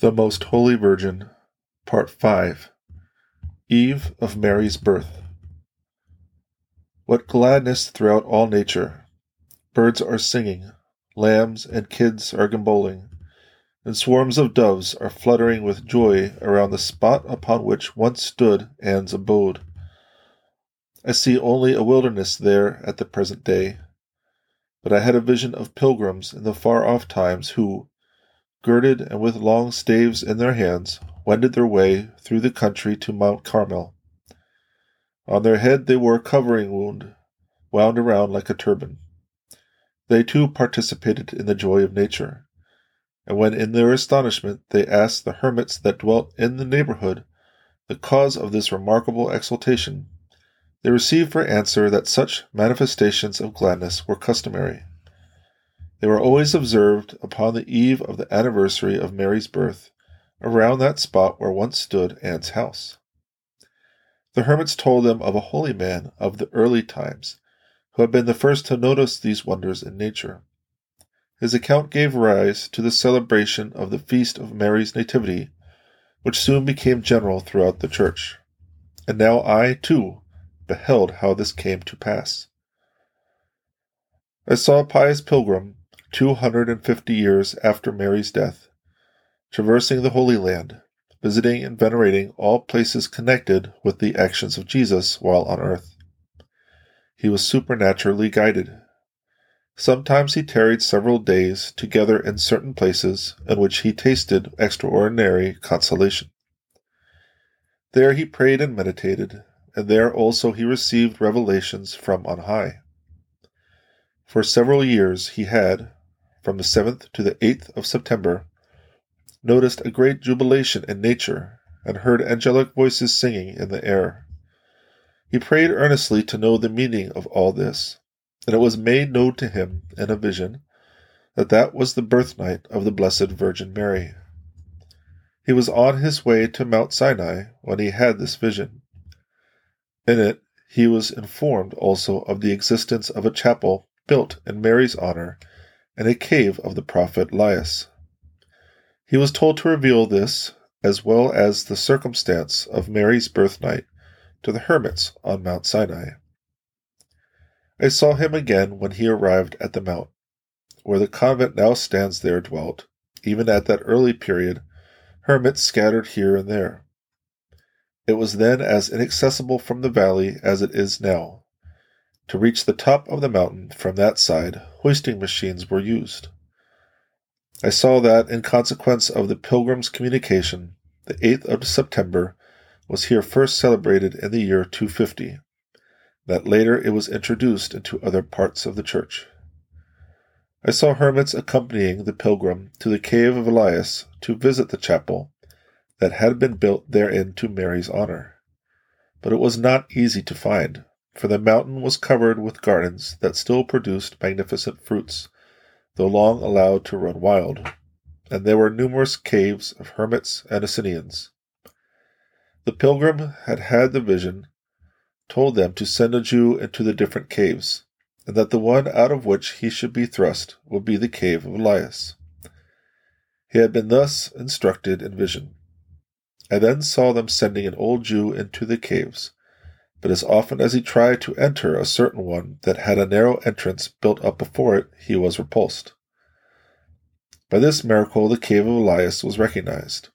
The Most Holy Virgin, Part 5 Eve of Mary's Birth. What gladness throughout all nature! Birds are singing, lambs and kids are gambolling, and swarms of doves are fluttering with joy around the spot upon which once stood Anne's abode. I see only a wilderness there at the present day, but I had a vision of pilgrims in the far off times who, girded and with long staves in their hands, wended their way through the country to Mount Carmel. On their head they wore a covering wound, wound around like a turban. They too participated in the joy of nature, and when in their astonishment they asked the hermits that dwelt in the neighborhood the cause of this remarkable exultation, they received for answer that such manifestations of gladness were customary. They were always observed upon the eve of the anniversary of Mary's birth, around that spot where once stood Anne's house. The hermits told them of a holy man of the early times, who had been the first to notice these wonders in nature. His account gave rise to the celebration of the feast of Mary's Nativity, which soon became general throughout the church. And now I, too, beheld how this came to pass. I saw a pious pilgrim 250 years after Mary's death, traversing the Holy Land, visiting and venerating all places connected with the actions of Jesus while on earth. He was supernaturally guided. Sometimes he tarried several days together in certain places in which he tasted extraordinary consolation. There he prayed and meditated, and there also he received revelations from on high. For several years he had, from the 7th to the 8th of September, noticed a great jubilation in nature and heard angelic voices singing in the air. He prayed earnestly to know the meaning of all this, and it was made known to him in a vision that that was the birthnight of the Blessed Virgin Mary. He was on his way to Mount Sinai when he had this vision. In it, he was informed also of the existence of a chapel built in Mary's honor and a cave of the prophet Elias. He was told to reveal this, as well as the circumstance of Mary's birth night, to the hermits on Mount Sinai. I saw him again when he arrived at the mount, where the convent now stands there dwelt, even at that early period, hermits scattered here and there. It was then as inaccessible from the valley as it is now, to reach the top of the mountain from that side, hoisting machines were used. I saw that, in consequence of the Pilgrim's communication, the 8th of September was here first celebrated in the year 250, that later it was introduced into other parts of the church. I saw hermits accompanying the pilgrim to the cave of Elias to visit the chapel that had been built therein to Mary's honor. But it was not easy to find, for the mountain was covered with gardens that still produced magnificent fruits, though long allowed to run wild, and there were numerous caves of hermits and Essenians. The pilgrim had had the vision, told them to send a Jew into the different caves, and that the one out of which he should be thrust would be the cave of Elias. He had been thus instructed in vision. I then saw them sending an old Jew into the caves, but as often as he tried to enter a certain one that had a narrow entrance built up before it, he was repulsed. By this miracle, the cave of Elias was recognized.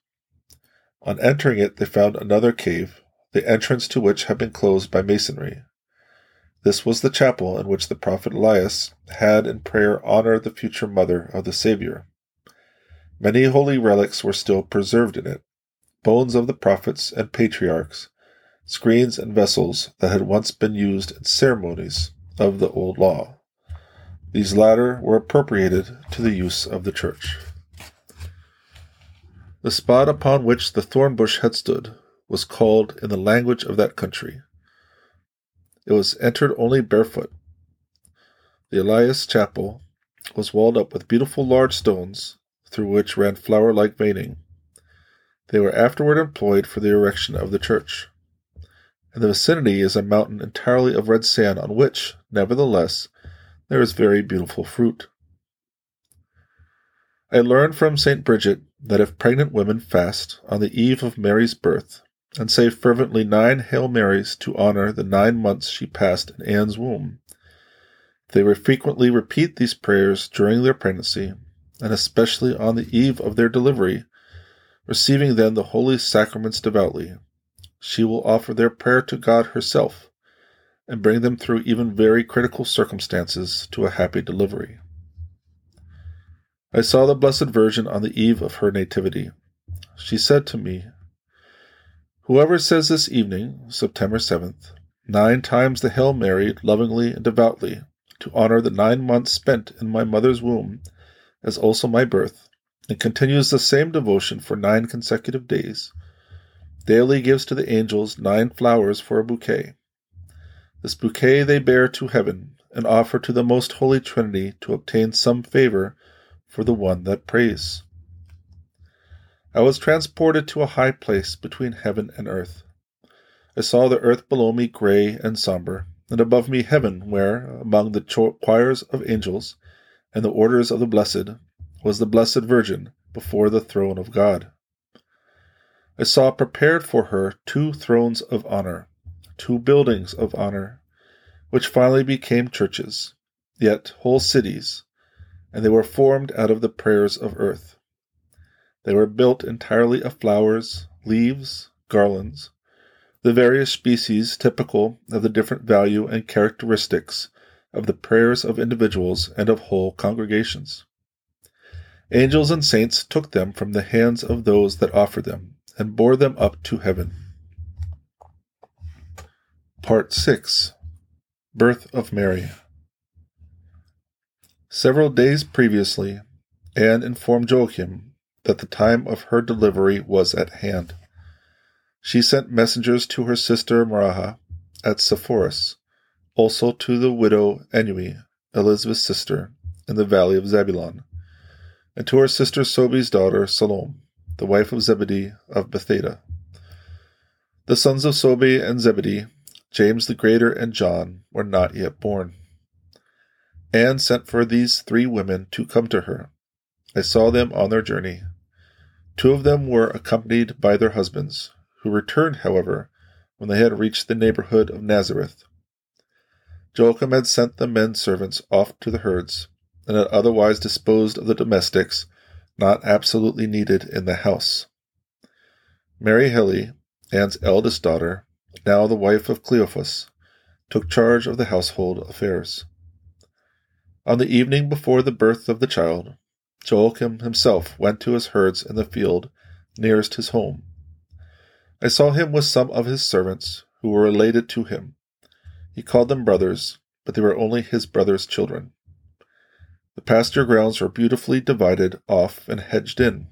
On entering it, they found another cave, the entrance to which had been closed by masonry. This was the chapel in which the prophet Elias had in prayer honored the future mother of the Savior. Many holy relics were still preserved in it bones of the prophets and patriarchs, screens, and vessels that had once been used in ceremonies of the Old Law. These latter were appropriated to the use of the Church. The spot upon which the thorn bush had stood was called in the language of that country. It was entered only barefoot. The Elias Chapel was walled up with beautiful large stones through which ran flower like veining. They were afterward employed for the erection of the church. In the vicinity is a mountain entirely of red sand on which, nevertheless, there is very beautiful fruit. I learned from St. Bridget that if pregnant women fast on the eve of Mary's birth and say fervently nine Hail Marys to honor the nine months she passed in Anne's womb, they would frequently repeat these prayers during their pregnancy, and especially on the eve of their delivery, receiving then the holy sacraments devoutly. She will offer their prayer to God herself and bring them through even very critical circumstances to a happy delivery. I saw the Blessed Virgin on the eve of her nativity. She said to me, Whoever says this evening, September 7th, nine times the Hail Mary lovingly and devoutly, to honor the nine months spent in my mother's womb, as also my birth, and continues the same devotion for nine consecutive days, daily gives to the angels nine flowers for a bouquet this bouquet they bear to heaven and offer to the most holy Trinity to obtain some favor for the one that prays. I was transported to a high place between heaven and earth. I saw the earth below me gray and somber, and above me heaven, where, among the choirs of angels and the orders of the blessed, was the Blessed Virgin before the throne of God. I saw prepared for her two thrones of honor, two buildings of honor, which finally became churches, yet whole cities, and they were formed out of the prayers of earth. They were built entirely of flowers, leaves, garlands, the various species typical of the different value and characteristics of the prayers of individuals and of whole congregations. Angels and saints took them from the hands of those that offered them and bore them up to heaven. Part 6 Birth of Mary Several days previously, Anne informed Joachim that the time of her delivery was at hand. She sent messengers to her sister Maraha at Sepphoris, also to the widow Enui, Elizabeth's sister, in the valley of Zebulun, and to her sister Sobe's daughter Salome, the wife of Zebedee of Bethsaida. The sons of Sobe and Zebedee James the Greater and John were not yet born. Anne sent for these three women to come to her. I saw them on their journey. Two of them were accompanied by their husbands, who returned, however, when they had reached the neighborhood of Nazareth. Joachim had sent the men servants off to the herds, and had otherwise disposed of the domestics not absolutely needed in the house. Mary Heli, Anne's eldest daughter, now the wife of Cleophas, took charge of the household affairs. On the evening before the birth of the child, Joachim himself went to his herds in the field nearest his home. I saw him with some of his servants who were related to him. He called them brothers, but they were only his brother's children. The pasture grounds were beautifully divided off and hedged in.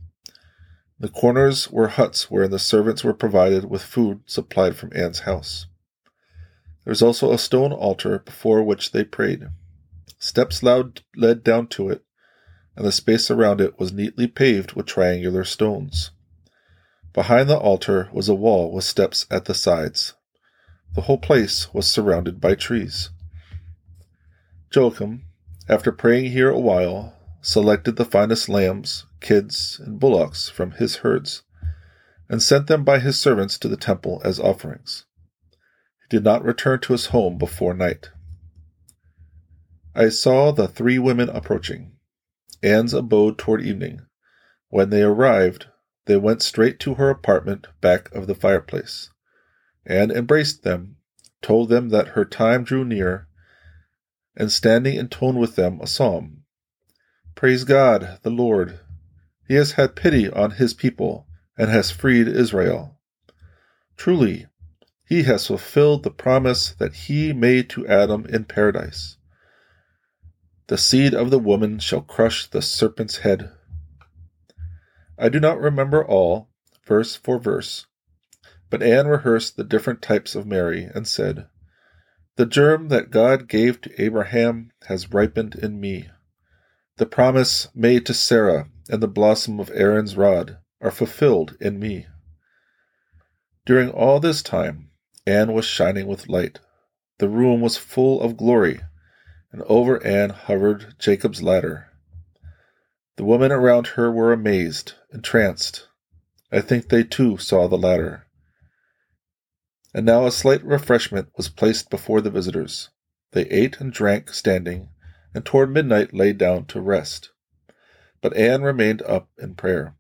The corners were huts wherein the servants were provided with food supplied from Anne's house. There was also a stone altar before which they prayed. Steps loud led down to it, and the space around it was neatly paved with triangular stones. Behind the altar was a wall with steps at the sides. The whole place was surrounded by trees. Joachim, after praying here a while, selected the finest lambs, kids, and bullocks from his herds, and sent them by his servants to the temple as offerings. He did not return to his home before night. I saw the three women approaching, Anne's abode toward evening. When they arrived, they went straight to her apartment back of the fireplace. Anne embraced them, told them that her time drew near, and standing intoned with them a psalm. Praise God, the Lord, he has had pity on his people and has freed Israel. Truly, he has fulfilled the promise that he made to Adam in paradise. The seed of the woman shall crush the serpent's head. I do not remember all, verse for verse, but Anne rehearsed the different types of Mary and said, The germ that God gave to Abraham has ripened in me. The promise made to Sarah and the blossom of Aaron's rod are fulfilled in me. During all this time, Anne was shining with light. The room was full of glory, and over Anne hovered Jacob's ladder. The women around her were amazed, entranced. I think they too saw the latter. And now a slight refreshment was placed before the visitors. They ate and drank standing, and toward midnight lay down to rest. But Anne remained up in prayer.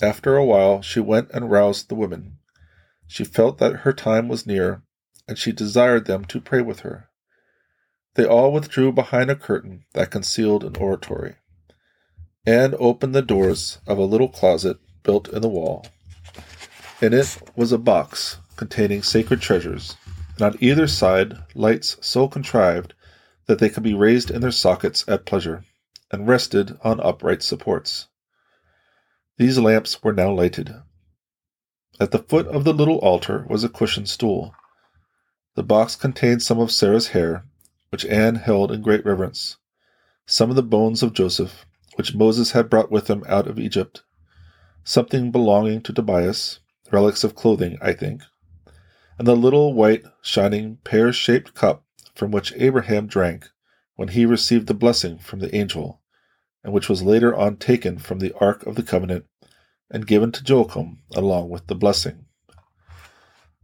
After a while she went and roused the women. She felt that her time was near, and she desired them to pray with her. They all withdrew behind a curtain that concealed an oratory. Anne opened the doors of a little closet built in the wall. In it was a box containing sacred treasures, and on either side lights so contrived that they could be raised in their sockets at pleasure, and rested on upright supports. These lamps were now lighted. At the foot of the little altar was a cushioned stool. The box contained some of Sarah's hair, which Anne held in great reverence, some of the bones of Joseph, which Moses had brought with him out of Egypt, something belonging to Tobias, relics of clothing, I think, and the little white, shining, pear shaped cup from which Abraham drank when he received the blessing from the angel, and which was later on taken from the Ark of the Covenant and given to Joachim along with the blessing.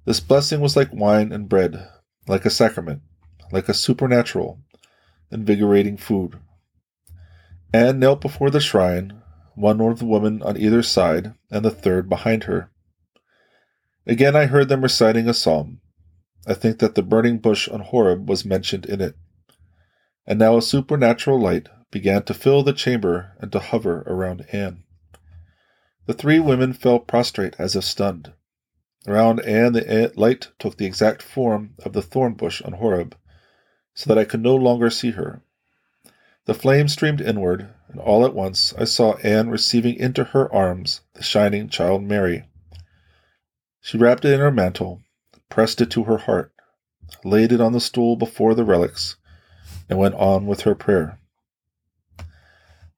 This blessing was like wine and bread, like a sacrament, like a supernatural, invigorating food. Anne knelt before the shrine, one of the women on either side, and the third behind her. Again I heard them reciting a psalm. I think that the burning bush on Horeb was mentioned in it. And now a supernatural light began to fill the chamber and to hover around Anne. The three women fell prostrate as if stunned. Around Anne the light took the exact form of the thorn bush on Horeb, so that I could no longer see her. The flame streamed inward, and all at once I saw Anne receiving into her arms the shining child Mary. She wrapped it in her mantle, pressed it to her heart, laid it on the stool before the relics, and went on with her prayer.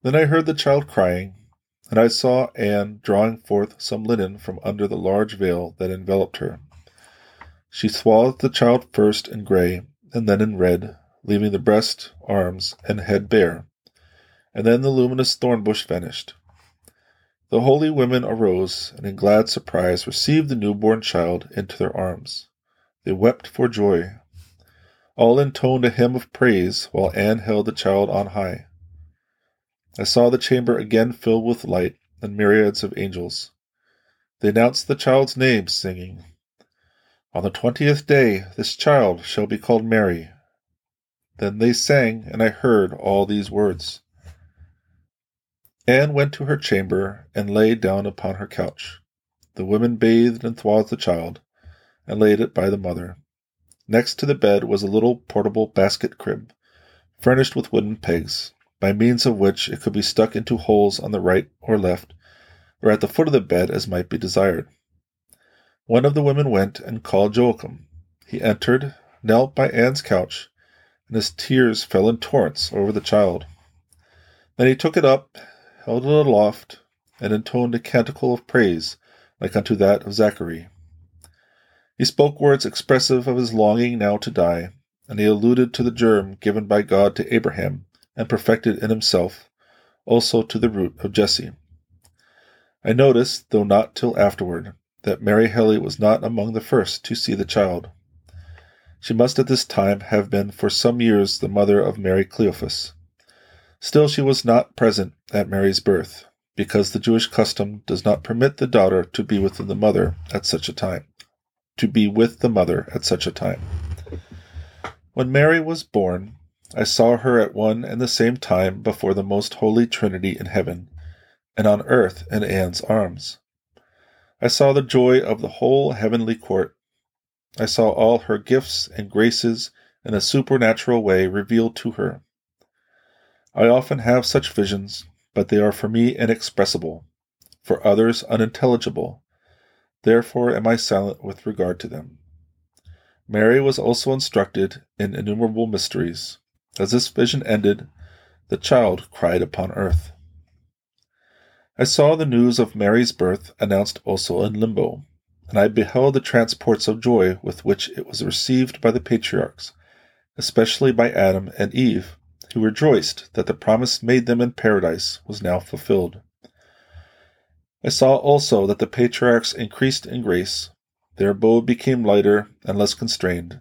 Then I heard the child crying, and I saw Anne drawing forth some linen from under the large veil that enveloped her. She swathed the child first in gray and then in red, leaving the breast, arms, and head bare, and then the luminous thorn bush vanished. The holy women arose and in glad surprise received the newborn child into their arms. They wept for joy. All intoned a hymn of praise while Anne held the child on high. I saw the chamber again filled with light and myriads of angels. They announced the child's name, singing, On the twentieth day this child shall be called Mary. Then they sang, and I heard all these words. Anne went to her chamber and lay down upon her couch. The women bathed and swathed the child, and laid it by the mother. Next to the bed was a little portable basket crib, furnished with wooden pegs, by means of which it could be stuck into holes on the right or left, or at the foot of the bed as might be desired. One of the women went and called Joachim. He entered, knelt by Anne's couch, and his tears fell in torrents over the child. Then he took it up held it aloft, and intoned a canticle of praise like unto that of Zachary. He spoke words expressive of his longing now to die, and he alluded to the germ given by God to Abraham and perfected in himself, also to the root of Jesse. I noticed, though not till afterward, that Mary Heli was not among the first to see the child. She must at this time have been for some years the mother of Mary Cleophas. Still, she was not present at Mary's birth, because the Jewish custom does not permit the daughter to be with the mother at such a time. To be with the mother at such a time. When Mary was born, I saw her at one and the same time before the most holy Trinity in heaven, and on earth in Anne's arms. I saw the joy of the whole heavenly court. I saw all her gifts and graces in a supernatural way revealed to her. I often have such visions, but they are for me inexpressible, for others unintelligible. Therefore am I silent with regard to them. Mary was also instructed in innumerable mysteries. As this vision ended, the child cried upon earth. I saw the news of Mary's birth announced also in limbo, and I beheld the transports of joy with which it was received by the patriarchs, especially by Adam and Eve, who rejoiced that the promise made them in paradise was now fulfilled. I saw also that the patriarchs increased in grace, their abode became lighter and less constrained,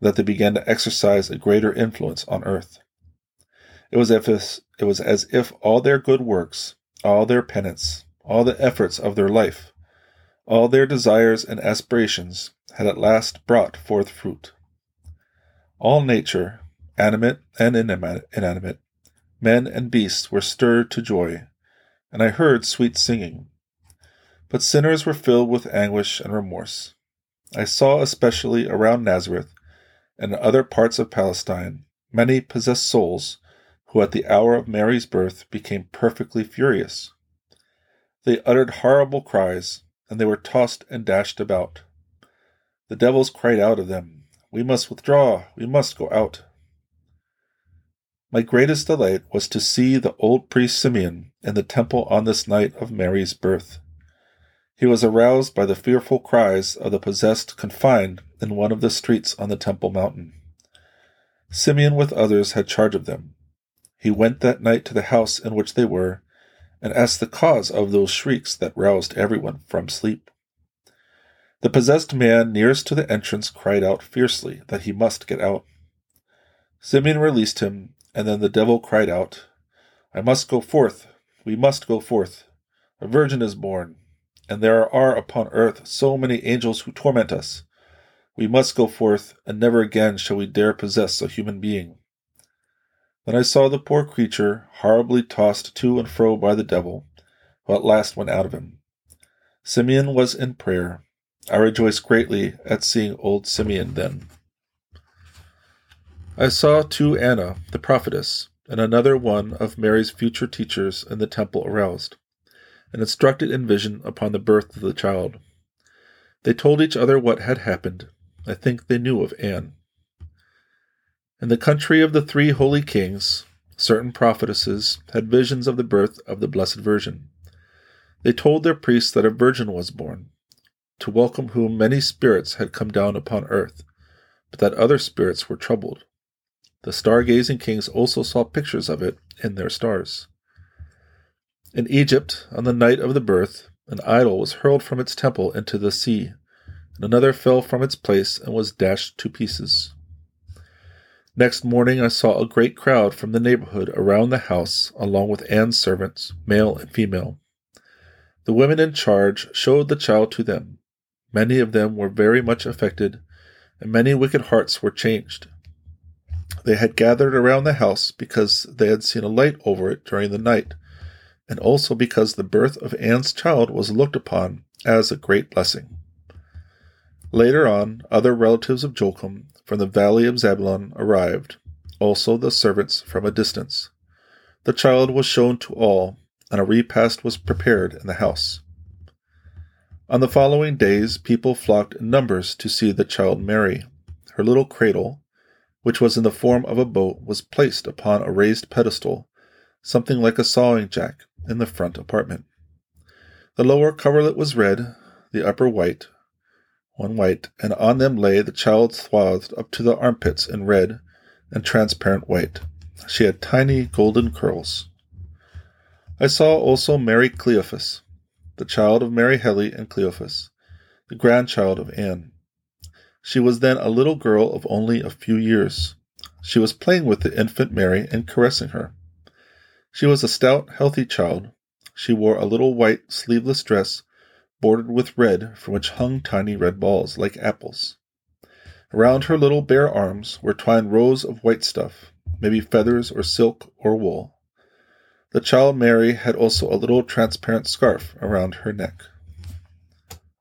that they began to exercise a greater influence on earth. It was, if it was as if all their good works, all their penance, all the efforts of their life, all their desires and aspirations had at last brought forth fruit. All nature, animate and inanimate, men and beasts were stirred to joy, and I heard sweet singing. But sinners were filled with anguish and remorse. I saw especially around Nazareth and other parts of Palestine many possessed souls who at the hour of Mary's birth became perfectly furious. They uttered horrible cries, and they were tossed and dashed about. The devils cried out of them, We must withdraw, we must go out. My greatest delight was to see the old priest Simeon in the temple on this night of Mary's birth. He was aroused by the fearful cries of the possessed confined in one of the streets on the Temple Mountain. Simeon with others had charge of them. He went that night to the house in which they were, and asked the cause of those shrieks that roused everyone from sleep. The possessed man nearest to the entrance cried out fiercely that he must get out. Simeon released him and then the devil cried out, I must go forth, we must go forth. A virgin is born, and there are upon earth so many angels who torment us. We must go forth, and never again shall we dare possess a human being. Then I saw the poor creature horribly tossed to and fro by the devil, who at last went out of him. Simeon was in prayer. I rejoiced greatly at seeing old Simeon then. I saw too Anna, the prophetess, and another one of Mary's future teachers in the temple aroused, and instructed in vision upon the birth of the child. They told each other what had happened. I think they knew of Anne. In the country of the three holy kings, certain prophetesses had visions of the birth of the Blessed Virgin. They told their priests that a virgin was born, to welcome whom many spirits had come down upon earth, but that other spirits were troubled. The star-gazing kings also saw pictures of it in their stars. In Egypt, on the night of the birth, an idol was hurled from its temple into the sea, and another fell from its place and was dashed to pieces. Next morning I saw a great crowd from the neighborhood around the house, along with Anne's servants, male and female. The women in charge showed the child to them. Many of them were very much affected, and many wicked hearts were changed. They had gathered around the house because they had seen a light over it during the night, and also because the birth of Anne's child was looked upon as a great blessing. Later on, other relatives of Joachim from the valley of Zabulon arrived, also the servants from a distance. The child was shown to all, and a repast was prepared in the house. On the following days, people flocked in numbers to see the child Mary. Her little cradle, which was in the form of a boat, was placed upon a raised pedestal, something like a sawing jack, in the front apartment. The lower coverlet was red, the upper white, one white, and on them lay the child swathed up to the armpits in red and transparent white. She had tiny golden curls. I saw also Mary Cleophas, the child of Mary Heli and Cleophas, the grandchild of Anne. She was then a little girl of only a few years. She was playing with the infant Mary and caressing her. She was a stout, healthy child. She wore a little white sleeveless dress bordered with red, from which hung tiny red balls like apples. Around her little bare arms were twined rows of white stuff, maybe feathers or silk or wool. The child Mary had also a little transparent scarf around her neck.